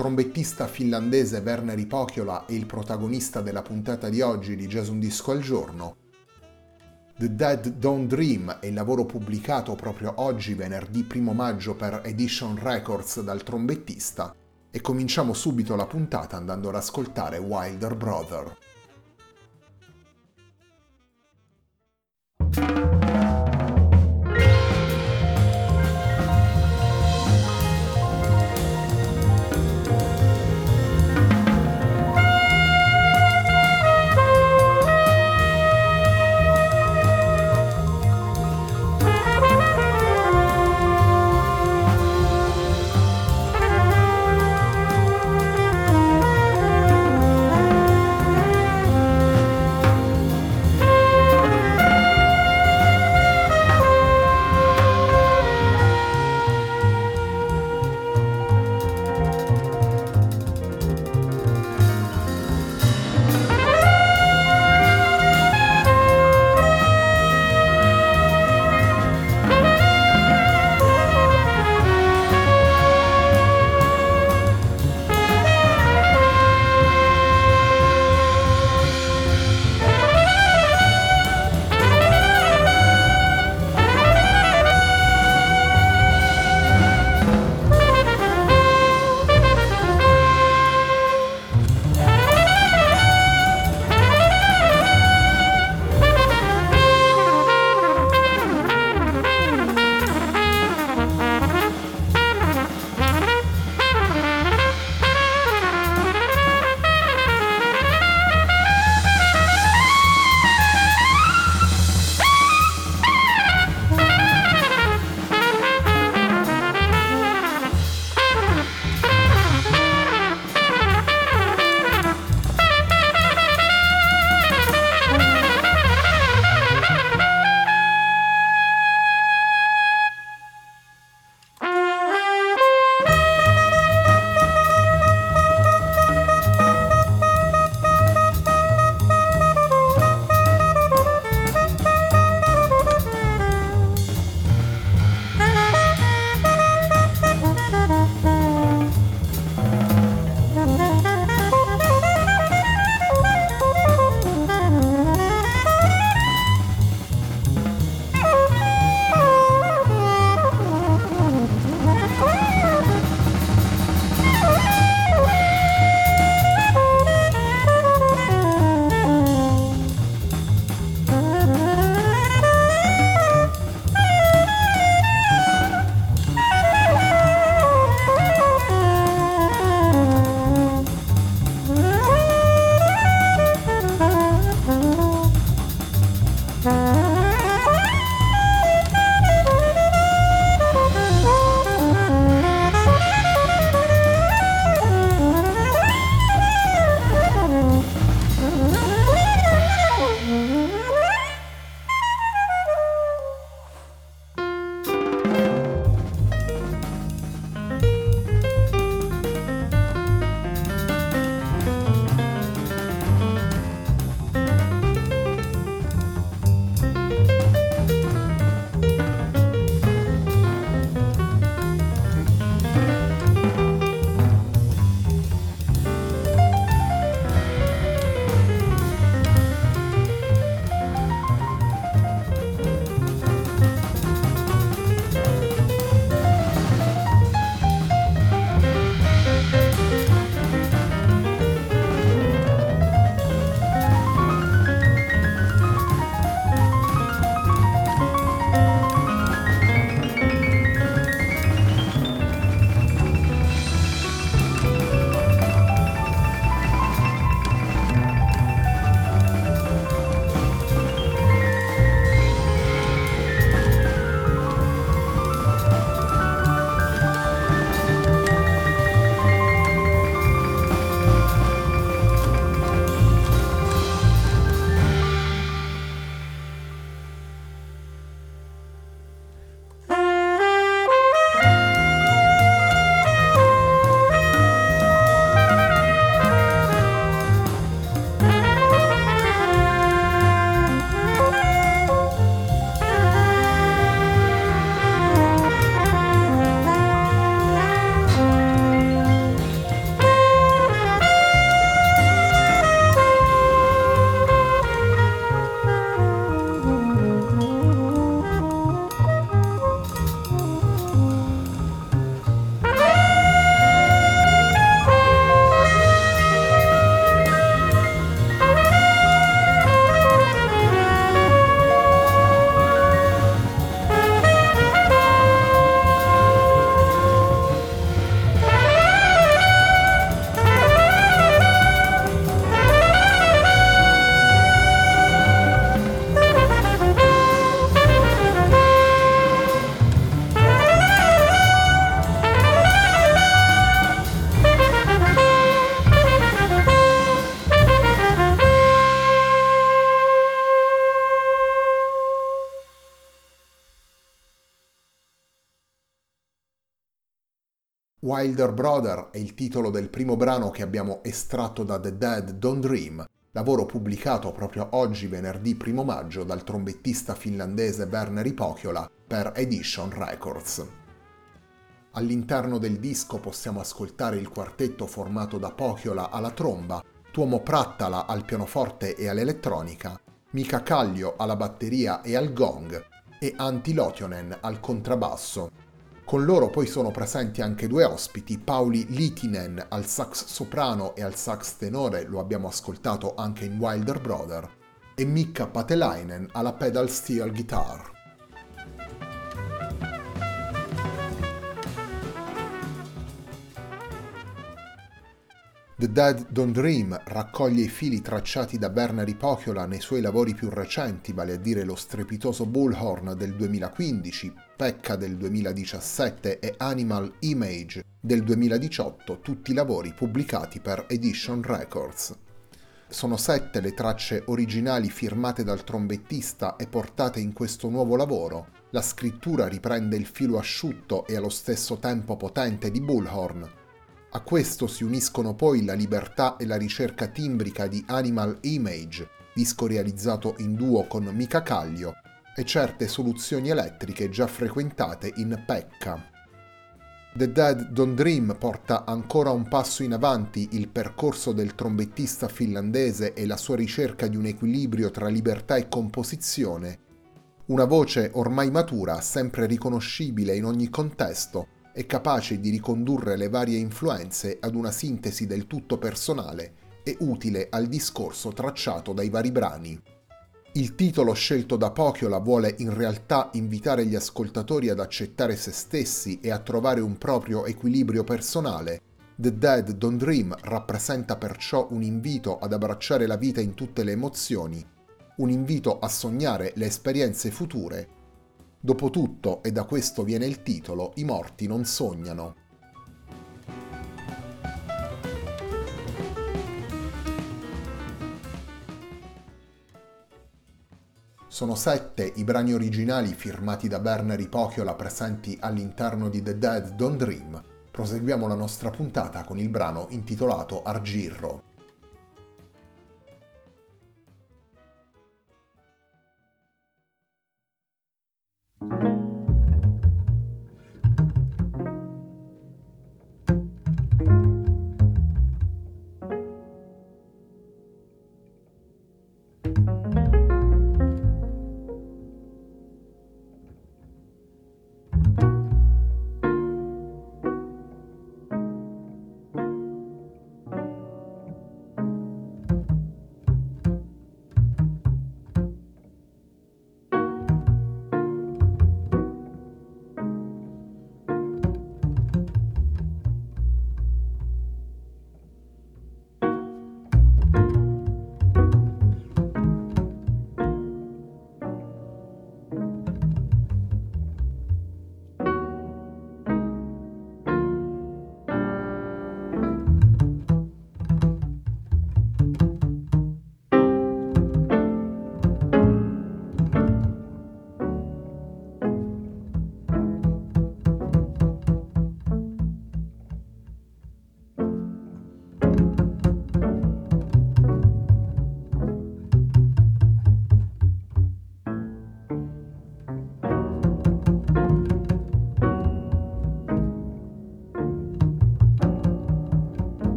Trombettista finlandese Werner Ipokiola è il protagonista della puntata di oggi di Jazz Un Disco al Giorno. The Dead Don't Dream è il lavoro pubblicato proprio oggi, venerdì 1 maggio, per Edition Records dal trombettista e cominciamo subito la puntata andando ad ascoltare Wilder Brother. Wilder Brother è il titolo del primo brano che abbiamo estratto da The Dead Don't Dream, lavoro pubblicato proprio oggi venerdì 1 maggio dal trombettista finlandese Werner Pokiola per Edition Records. All'interno del disco possiamo ascoltare il quartetto formato da Pokiola alla tromba, Tuomo Prattala al pianoforte e all'elettronica, Mika Kallio alla batteria e al gong e Antti Lotionen al contrabbasso. Con loro poi sono presenti anche due ospiti, Pauli Litinen al sax soprano e al sax tenore, lo abbiamo ascoltato anche in Wilder Brother, e Mikka Patelainen alla pedal steel guitar. The Dead Don't Dream raccoglie i fili tracciati da Bernard Pokiola nei suoi lavori più recenti, vale a dire lo strepitoso Bullhorn del 2015, Pecca del 2017 e Animal Image del 2018, tutti lavori pubblicati per Edition Records. Sono sette le tracce originali firmate dal trombettista e portate in questo nuovo lavoro. La scrittura riprende il filo asciutto e allo stesso tempo potente di Bullhorn, a questo si uniscono poi la libertà e la ricerca timbrica di Animal Image, disco realizzato in duo con Mika Kallio, e certe soluzioni elettriche già frequentate in Pekka. The Dead Don't Dream porta ancora un passo in avanti il percorso del trombettista finlandese e la sua ricerca di un equilibrio tra libertà e composizione. Una voce ormai matura, sempre riconoscibile in ogni contesto, è capace di ricondurre le varie influenze ad una sintesi del tutto personale e utile al discorso tracciato dai vari brani. Il titolo scelto da Pokiola vuole in realtà invitare gli ascoltatori ad accettare se stessi e a trovare un proprio equilibrio personale. The Dead Don't Dream rappresenta perciò un invito ad abbracciare la vita in tutte le emozioni, un invito a sognare le esperienze future Dopotutto, e da questo viene il titolo, i morti non sognano. Sono sette i brani originali firmati da Werner Ipokiola presenti all'interno di The Dead Don't Dream. Proseguiamo la nostra puntata con il brano intitolato Argirro.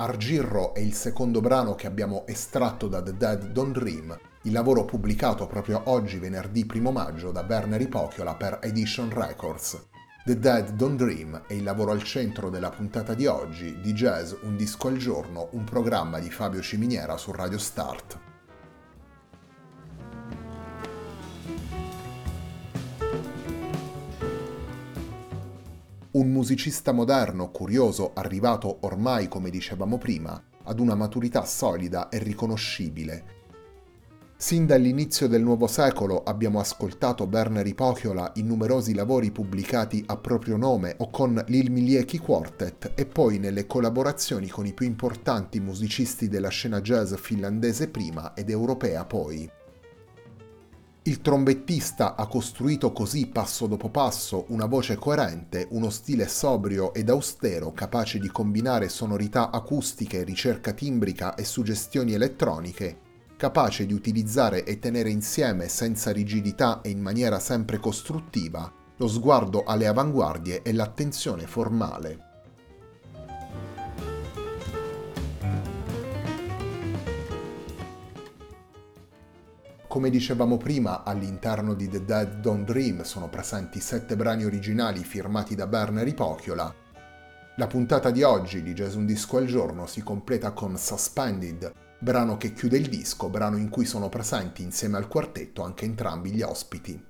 Argirro è il secondo brano che abbiamo estratto da The Dead Don't Dream, il lavoro pubblicato proprio oggi venerdì 1 maggio da Berneri Pochiola per Edition Records. The Dead Don't Dream è il lavoro al centro della puntata di oggi di Jazz Un disco al giorno, un programma di Fabio Ciminiera su Radio Start. Musicista moderno, curioso, arrivato ormai, come dicevamo prima, ad una maturità solida e riconoscibile. Sin dall'inizio del nuovo secolo abbiamo ascoltato Berneri Pochiola in numerosi lavori pubblicati a proprio nome o con l'Il Milieki Quartet e poi nelle collaborazioni con i più importanti musicisti della scena jazz finlandese prima ed europea poi. Il trombettista ha costruito così passo dopo passo una voce coerente, uno stile sobrio ed austero capace di combinare sonorità acustiche, ricerca timbrica e suggestioni elettroniche, capace di utilizzare e tenere insieme senza rigidità e in maniera sempre costruttiva lo sguardo alle avanguardie e l'attenzione formale. Come dicevamo prima, all'interno di The Dead Don't Dream sono presenti sette brani originali firmati da Berneri Pochiola. La puntata di oggi di Jazz Un Disco al Giorno si completa con Suspended, brano che chiude il disco, brano in cui sono presenti insieme al quartetto anche entrambi gli ospiti.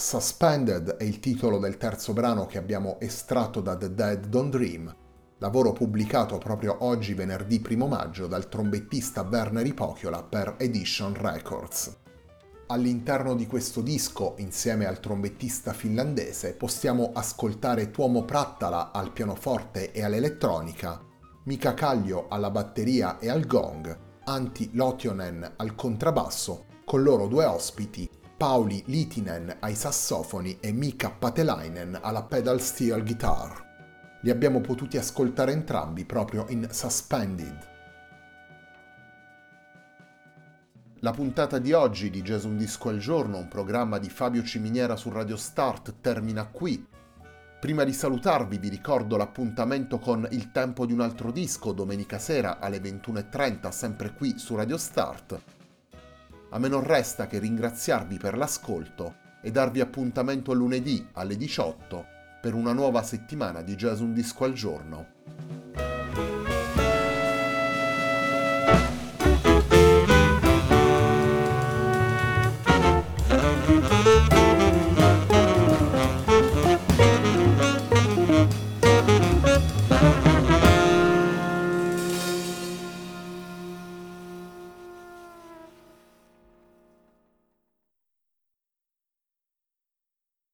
Suspended è il titolo del terzo brano che abbiamo estratto da The Dead Don't Dream, lavoro pubblicato proprio oggi venerdì 1 maggio dal trombettista Werner Ipochiola per Edition Records. All'interno di questo disco, insieme al trombettista finlandese, possiamo ascoltare Tuomo Prattala al pianoforte e all'elettronica, Mika Kallio alla batteria e al gong, Antti Lotionen al contrabbasso, con loro due ospiti, Pauli Litinen ai sassofoni e Mika Patelainen alla pedal steel guitar. Li abbiamo potuti ascoltare entrambi proprio in Suspended. La puntata di oggi di Jazz Un Disco al Giorno, un programma di Fabio Ciminiera su Radio Start, termina qui. Prima di salutarvi vi ricordo l'appuntamento con Il tempo di un altro disco domenica sera alle 21.30 sempre qui su Radio Start. A me non resta che ringraziarvi per l'ascolto e darvi appuntamento lunedì alle 18 per una nuova settimana di Jazz Un Disco al Giorno.